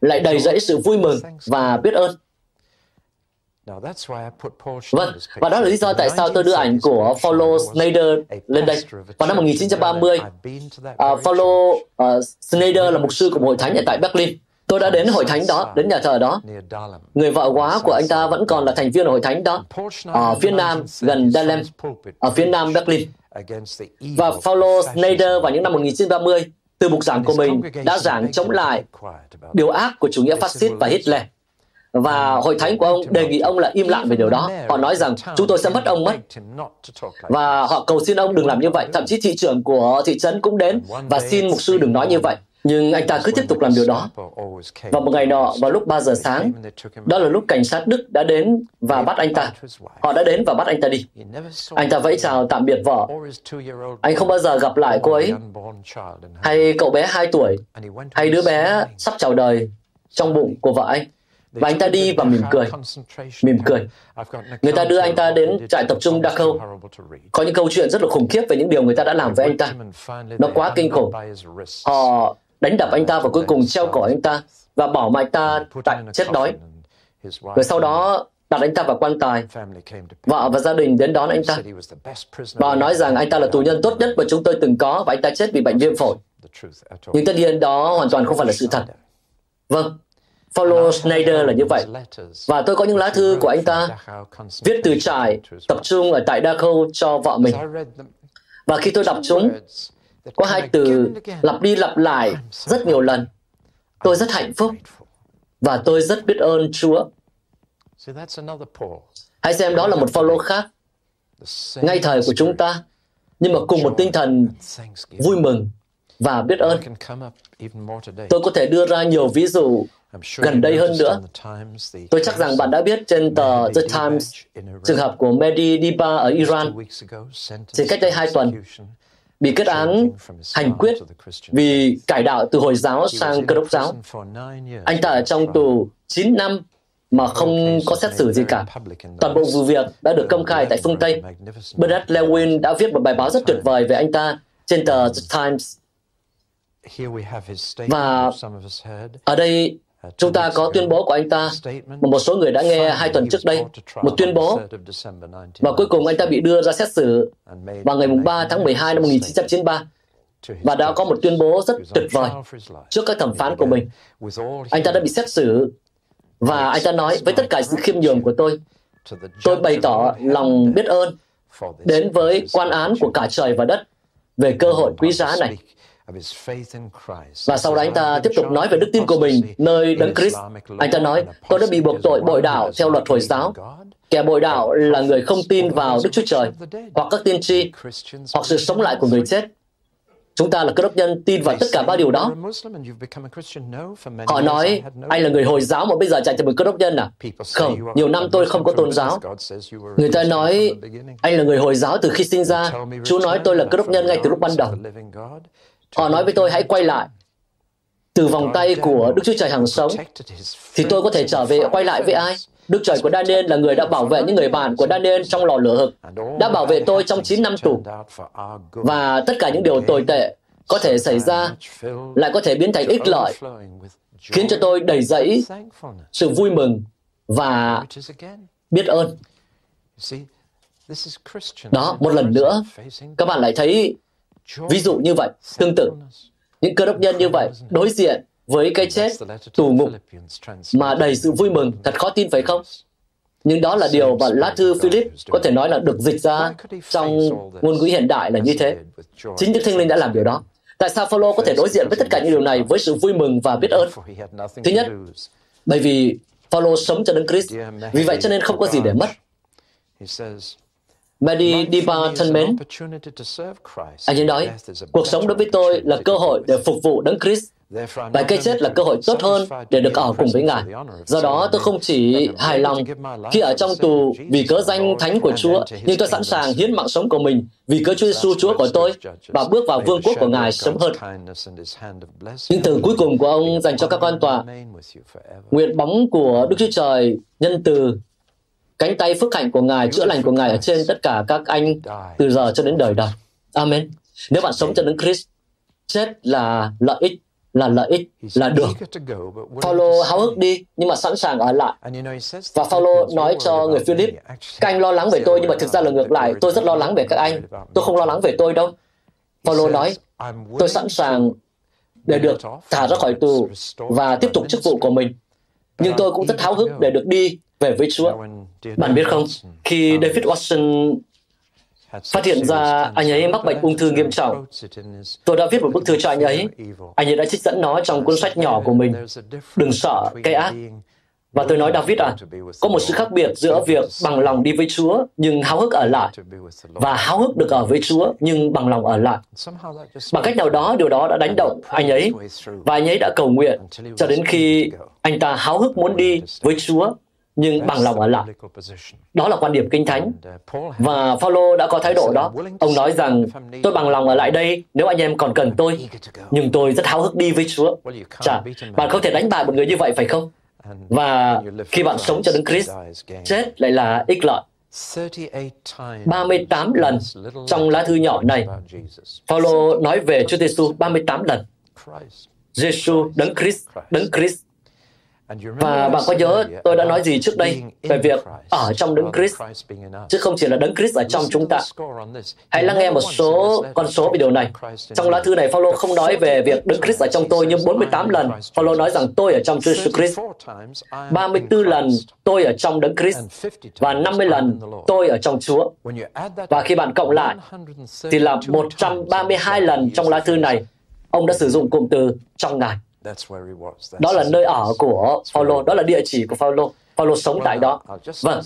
lại đầy rẫy sự vui mừng và biết ơn. Vâng, và đó là lý do tại sao tôi đưa ảnh của Paulo Snyder lên đây. Vào năm 1930, uh, Paulo uh, Snyder là mục sư của một hội thánh ở tại Berlin. Tôi đã đến hội thánh đó, đến nhà thờ đó. Người vợ quá của anh ta vẫn còn là thành viên hội thánh đó, ở phía nam, gần Dahlem, ở phía nam Berlin. Và Paulo Schneider vào những năm 1930, từ mục giảng của mình đã giảng chống lại điều ác của chủ nghĩa phát xít và Hitler. Và hội thánh của ông đề nghị ông là im lặng về điều đó. Họ nói rằng chúng tôi sẽ mất ông mất. Và họ cầu xin ông đừng làm như vậy. Thậm chí thị trưởng của thị trấn cũng đến và xin mục sư đừng nói như vậy. Nhưng anh ta cứ tiếp tục làm điều đó. Và một ngày nọ, vào lúc 3 giờ sáng, đó là lúc cảnh sát Đức đã đến và bắt anh ta. Họ đã đến và bắt anh ta đi. Anh ta vẫy chào tạm biệt vợ. Anh không bao giờ gặp lại cô ấy. Hay cậu bé 2 tuổi, hay đứa bé sắp chào đời trong bụng của vợ anh. Và anh ta đi và mỉm cười. Mỉm cười. Người ta đưa anh ta đến trại tập trung Dachau. Có những câu chuyện rất là khủng khiếp về những điều người ta đã làm với anh ta. Nó quá kinh khủng. Họ đánh đập anh ta và cuối cùng treo cổ anh ta và bỏ mà anh ta tại chết đói. Rồi sau đó đặt anh ta vào quan tài. Vợ và gia đình đến đón anh ta. Và nói rằng anh ta là tù nhân tốt nhất mà chúng tôi từng có và anh ta chết vì bệnh viêm phổi. Nhưng tất nhiên đó hoàn toàn không phải là sự thật. Vâng, Paulo Schneider là như vậy. Và tôi có những lá thư của anh ta viết từ trại tập trung ở tại Dachau cho vợ mình. Và khi tôi đọc chúng, có hai từ lặp đi lặp lại rất nhiều lần. Tôi rất hạnh phúc và tôi rất biết ơn Chúa. Hãy xem đó là một Phaolô khác, ngay thời của chúng ta, nhưng mà cùng một tinh thần vui mừng và biết ơn. Tôi có thể đưa ra nhiều ví dụ gần đây hơn nữa. Tôi chắc rằng bạn đã biết trên tờ The Times trường hợp của Mehdi Diba ở Iran. chỉ cách đây hai tuần bị kết án hành quyết vì cải đạo từ Hồi giáo sang Cơ đốc giáo. Anh ta ở trong tù 9 năm mà không có xét xử gì cả. Toàn bộ vụ việc đã được công khai tại phương Tây. Bernard Lewin đã viết một bài báo rất tuyệt vời về anh ta trên tờ The Times. Và ở đây Chúng ta có tuyên bố của anh ta mà một số người đã nghe hai tuần trước đây, một tuyên bố và cuối cùng anh ta bị đưa ra xét xử vào ngày 3 tháng 12 năm 1993 và đã có một tuyên bố rất tuyệt vời trước các thẩm phán của mình. Anh ta đã bị xét xử và anh ta nói với tất cả sự khiêm nhường của tôi, tôi bày tỏ lòng biết ơn đến với quan án của cả trời và đất về cơ hội quý giá này và sau đó anh ta tiếp tục nói về đức tin của mình nơi Đấng Christ. Anh ta nói, tôi đã bị buộc tội bội đạo theo luật Hồi giáo. Kẻ bội đạo là người không tin vào Đức Chúa Trời, hoặc các tiên tri, hoặc sự sống lại của người chết. Chúng ta là cơ đốc nhân tin vào tất cả ba điều đó. Họ nói, anh là người Hồi giáo mà bây giờ chạy thành một cơ đốc nhân à? Không, nhiều năm tôi không có tôn giáo. Người ta nói, anh là người Hồi giáo từ khi sinh ra. Chúa nói tôi là cơ đốc nhân ngay từ lúc ban đầu. Họ nói với tôi hãy quay lại từ vòng tay của Đức Chúa Trời hàng sống. Thì tôi có thể trở về quay lại với ai? Đức Trời của Daniel là người đã bảo vệ những người bạn của Daniel trong lò lửa hực, đã bảo vệ tôi trong 9 năm tù. Và tất cả những điều tồi tệ có thể xảy ra lại có thể biến thành ích lợi, khiến cho tôi đầy dẫy sự vui mừng và biết ơn. Đó, một lần nữa, các bạn lại thấy ví dụ như vậy, tương tự. Những cơ đốc nhân như vậy đối diện với cái chết tù ngục mà đầy sự vui mừng, thật khó tin phải không? Nhưng đó là điều mà lá thư Philip có thể nói là được dịch ra trong ngôn ngữ hiện đại là như thế. Chính Đức Thánh Linh đã làm điều đó. Tại sao Phaolô có thể đối diện với tất cả những điều này với sự vui mừng và biết ơn? Thứ nhất, bởi vì Phaolô sống cho Đấng Christ, vì vậy cho nên không có gì để mất. Mary Diba thân mến, anh ấy nói, cuộc sống đối với tôi là cơ hội để phục vụ Đấng Christ. Và cái chết là cơ hội tốt hơn để được ở cùng với Ngài. Do đó, tôi không chỉ hài lòng khi ở trong tù vì cớ danh thánh của Chúa, nhưng tôi sẵn sàng hiến mạng sống của mình vì cớ Chúa Giêsu Chúa của tôi và bước vào vương quốc của Ngài sớm hơn. Những từ cuối cùng của ông dành cho các quan tòa, nguyện bóng của Đức Chúa Trời nhân từ cánh tay phước hạnh của Ngài, chữa lành của Ngài ở trên tất cả các anh từ giờ cho đến đời đời. Amen. Nếu bạn sống cho đến Christ, chết là lợi ích là lợi ích, là được. Paulo háo hức đi, nhưng mà sẵn sàng ở lại. Và Paulo nói cho người Philip, các anh lo lắng về tôi, nhưng mà thực ra là ngược lại, tôi rất lo lắng về các anh. Tôi không lo lắng về tôi đâu. Paulo nói, tôi sẵn sàng để được thả ra khỏi tù và tiếp tục chức vụ của mình. Nhưng tôi cũng rất háo hức để được đi về với Chúa. Bạn biết không, khi David Watson phát hiện ra anh ấy mắc bệnh ung thư nghiêm trọng. Tôi đã viết một bức thư cho anh ấy. Anh ấy đã trích dẫn nó trong cuốn sách nhỏ của mình. Đừng sợ cái ác. Và tôi nói David à, có một sự khác biệt giữa việc bằng lòng đi với Chúa nhưng háo hức ở lại và háo hức được ở với Chúa nhưng bằng lòng ở lại. Bằng cách nào đó, điều đó đã đánh động anh ấy và anh ấy đã cầu nguyện cho đến khi anh ta háo hức muốn đi với Chúa nhưng bằng lòng ở lại. Đó là quan điểm kinh thánh. Và Phaolô đã có thái độ đó. Ông nói rằng, tôi bằng lòng ở lại đây nếu anh em còn cần tôi, nhưng tôi rất háo hức đi với Chúa. Chà, bạn không thể đánh bại một người như vậy phải không? Và khi bạn sống cho Đức Christ, chết lại là ích lợi. 38 lần trong lá thư nhỏ này, Phaolô nói về Chúa Giêsu 38 lần. Giêsu đấng Christ, đấng Christ và bạn có nhớ tôi đã nói gì trước đây về việc ở trong đấng Christ, chứ không chỉ là đấng Christ ở trong chúng ta. Hãy lắng nghe một số con số về điều này. Trong lá thư này, Phaolô không nói về việc đấng Christ ở trong tôi, nhưng 48 lần Phaolô nói rằng tôi ở trong Chúa Jesus Christ. 34 lần tôi ở trong đấng Christ và 50 lần tôi ở trong Chúa. Và khi bạn cộng lại, thì là 132 lần trong lá thư này, ông đã sử dụng cụm từ trong Ngài. Đó là nơi ở của Paulo, đó là địa chỉ của Paulo. Paulo sống tại đó. Vâng,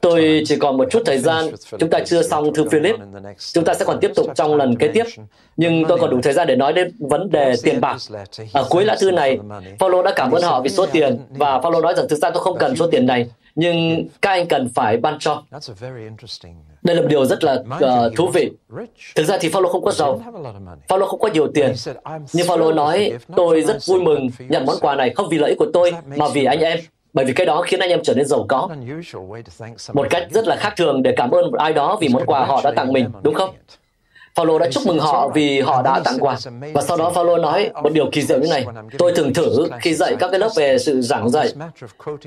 Tôi chỉ còn một chút thời gian, chúng ta chưa xong thư Philip. Chúng ta sẽ còn tiếp tục trong lần kế tiếp. Nhưng tôi còn đủ thời gian để nói đến vấn đề tiền bạc. Ở cuối lá thư này, Paulo đã cảm ơn họ vì số tiền và Paulo nói rằng thực ra tôi không cần số tiền này, nhưng các anh cần phải ban cho. Đây là một điều rất là uh, thú vị. Thực ra thì Paulo không có giàu. Paulo không có nhiều tiền. Nhưng Paulo nói, tôi rất vui mừng nhận món quà này không vì lợi ích của tôi, mà vì anh em. Bởi vì cái đó khiến anh em trở nên giàu có. Một cách rất là khác thường để cảm ơn một ai đó vì món quà họ đã tặng mình, đúng không? Phaolô đã chúc mừng họ vì họ đã tặng quà. Và sau đó Phaolô nói một điều kỳ diệu như này. Tôi thường thử khi dạy các cái lớp về sự giảng dạy.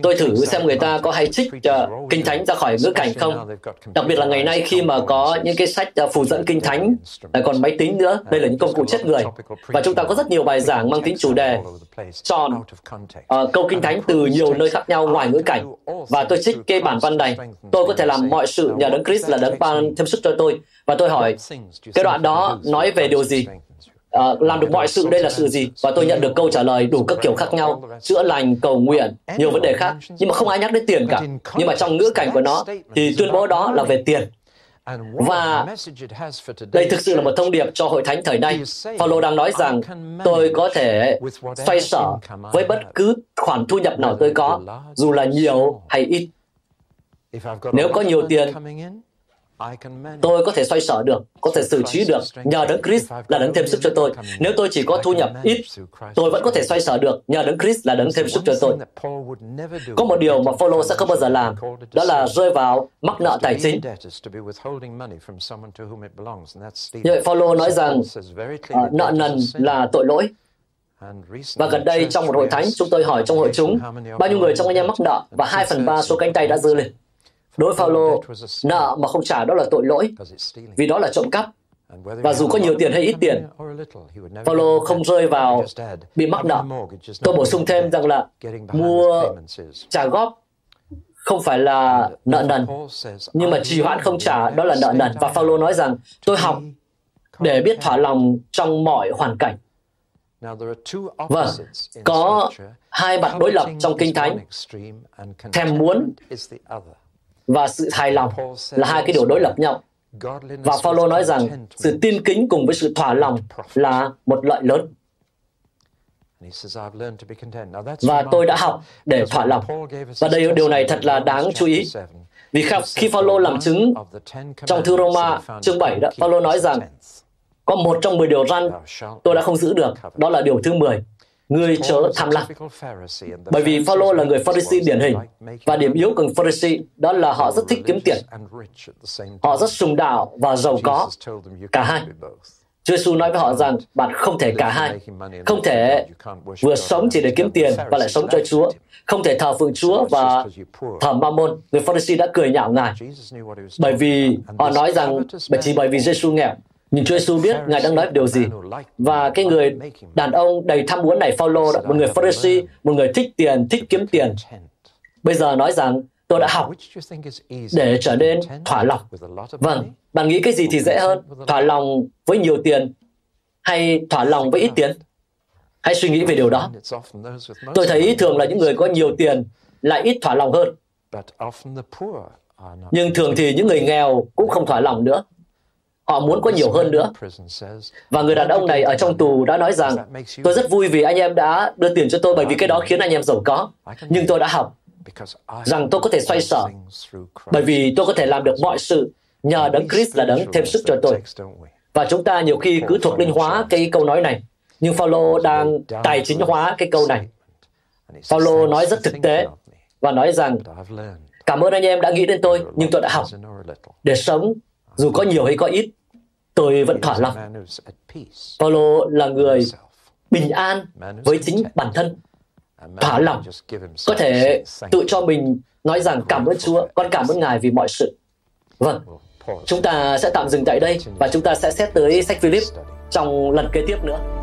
Tôi thử xem người ta có hay trích uh, kinh thánh ra khỏi ngữ cảnh không. Đặc biệt là ngày nay khi mà có những cái sách uh, phù dẫn kinh thánh, lại còn máy tính nữa. Đây là những công cụ chết người. Và chúng ta có rất nhiều bài giảng mang tính chủ đề chọn uh, câu kinh thánh từ nhiều nơi khác nhau ngoài ngữ cảnh. Và tôi trích cái bản văn này. Tôi có thể làm mọi sự nhờ đấng Christ là đấng ban thêm sức cho tôi. Và tôi hỏi, cái đoạn đó nói về điều gì? À, làm được mọi sự đây là sự gì? Và tôi nhận được câu trả lời đủ các kiểu khác nhau, chữa lành, cầu nguyện, nhiều vấn đề khác. Nhưng mà không ai nhắc đến tiền cả. Nhưng mà trong ngữ cảnh của nó thì tuyên bố đó là về tiền. Và đây thực sự là một thông điệp cho hội thánh thời nay. Paulo đang nói rằng tôi có thể xoay sở với bất cứ khoản thu nhập nào tôi có, dù là nhiều hay ít. Nếu có nhiều tiền, Tôi có thể xoay sở được, có thể xử trí được nhờ đấng Christ là đấng thêm sức cho tôi. Nếu tôi chỉ có thu nhập ít, tôi vẫn có thể xoay sở được nhờ đấng Christ là đấng thêm sức cho tôi. Có một điều mà Phaolô sẽ không bao giờ làm, đó là rơi vào mắc nợ tài chính. Như vậy Phaolô nói rằng uh, nợ nần là tội lỗi. Và gần đây trong một hội thánh, chúng tôi hỏi trong hội chúng bao nhiêu người trong anh em mắc nợ và 2 phần 3 số cánh tay đã dư lên. Đối Phaolô, nợ mà không trả đó là tội lỗi, vì đó là trộm cắp. Và dù có nhiều tiền hay ít tiền, Phaolô không rơi vào bị mắc nợ. Tôi bổ sung thêm rằng là mua trả góp không phải là nợ nần, nhưng mà trì hoãn không trả đó là nợ nần. Và Phaolô nói rằng tôi học để biết thỏa lòng trong mọi hoàn cảnh. Vâng, có hai mặt đối lập trong Kinh Thánh. Thèm muốn và sự hài lòng là hai cái điều đối lập nhau. Và Phaolô nói rằng sự tin kính cùng với sự thỏa lòng là một lợi lớn. Và tôi đã học để thỏa lòng. Và đây điều này thật là đáng chú ý. Vì khi Phaolô làm chứng trong thư Roma chương 7 đó, Phaolô nói rằng có một trong 10 điều răn tôi đã không giữ được, đó là điều thứ 10 ngươi chớ tham lam. Bởi vì Phaolô là người Pharisee điển hình và điểm yếu của Pharisee đó là họ rất thích kiếm tiền. Họ rất sùng đạo và giàu có, cả hai. Chúa Giêsu nói với họ rằng bạn không thể cả hai, không thể vừa sống chỉ để kiếm tiền và lại sống cho Chúa, không thể thờ phượng Chúa và thờ Mammon. Người Pharisee đã cười nhạo ngài, bởi vì họ nói rằng chỉ bởi vì Giêsu nghèo nhưng Chúa Giêsu biết Ngài đang nói điều gì. Và cái người đàn ông đầy tham muốn này, Phaolô, một người Pharisee, một người thích tiền, thích kiếm tiền. Bây giờ nói rằng tôi đã học để trở nên thỏa lòng. Vâng, bạn nghĩ cái gì thì dễ hơn? Thỏa lòng với nhiều tiền hay thỏa lòng với ít tiền? Hãy suy nghĩ về điều đó. Tôi thấy thường là những người có nhiều tiền lại ít thỏa lòng hơn. Nhưng thường thì những người nghèo cũng không thỏa lòng nữa. Họ muốn có nhiều hơn nữa. Và người đàn ông này ở trong tù đã nói rằng, tôi rất vui vì anh em đã đưa tiền cho tôi bởi vì cái đó khiến anh em giàu có. Nhưng tôi đã học rằng tôi có thể xoay sở bởi vì tôi có thể làm được mọi sự nhờ đấng Christ là đấng thêm sức cho tôi. Và chúng ta nhiều khi cứ thuộc linh hóa cái câu nói này. Nhưng Phaolô đang tài chính hóa cái câu này. Phaolô nói rất thực tế và nói rằng cảm ơn anh em đã nghĩ đến tôi nhưng tôi đã học để sống dù có nhiều hay có ít, tôi vẫn thỏa lòng. Paulo là người bình an với chính bản thân, thỏa lòng, có thể tự cho mình nói rằng cảm ơn Chúa, con cảm ơn Ngài vì mọi sự. Vâng, chúng ta sẽ tạm dừng tại đây và chúng ta sẽ xét tới sách Philip trong lần kế tiếp nữa.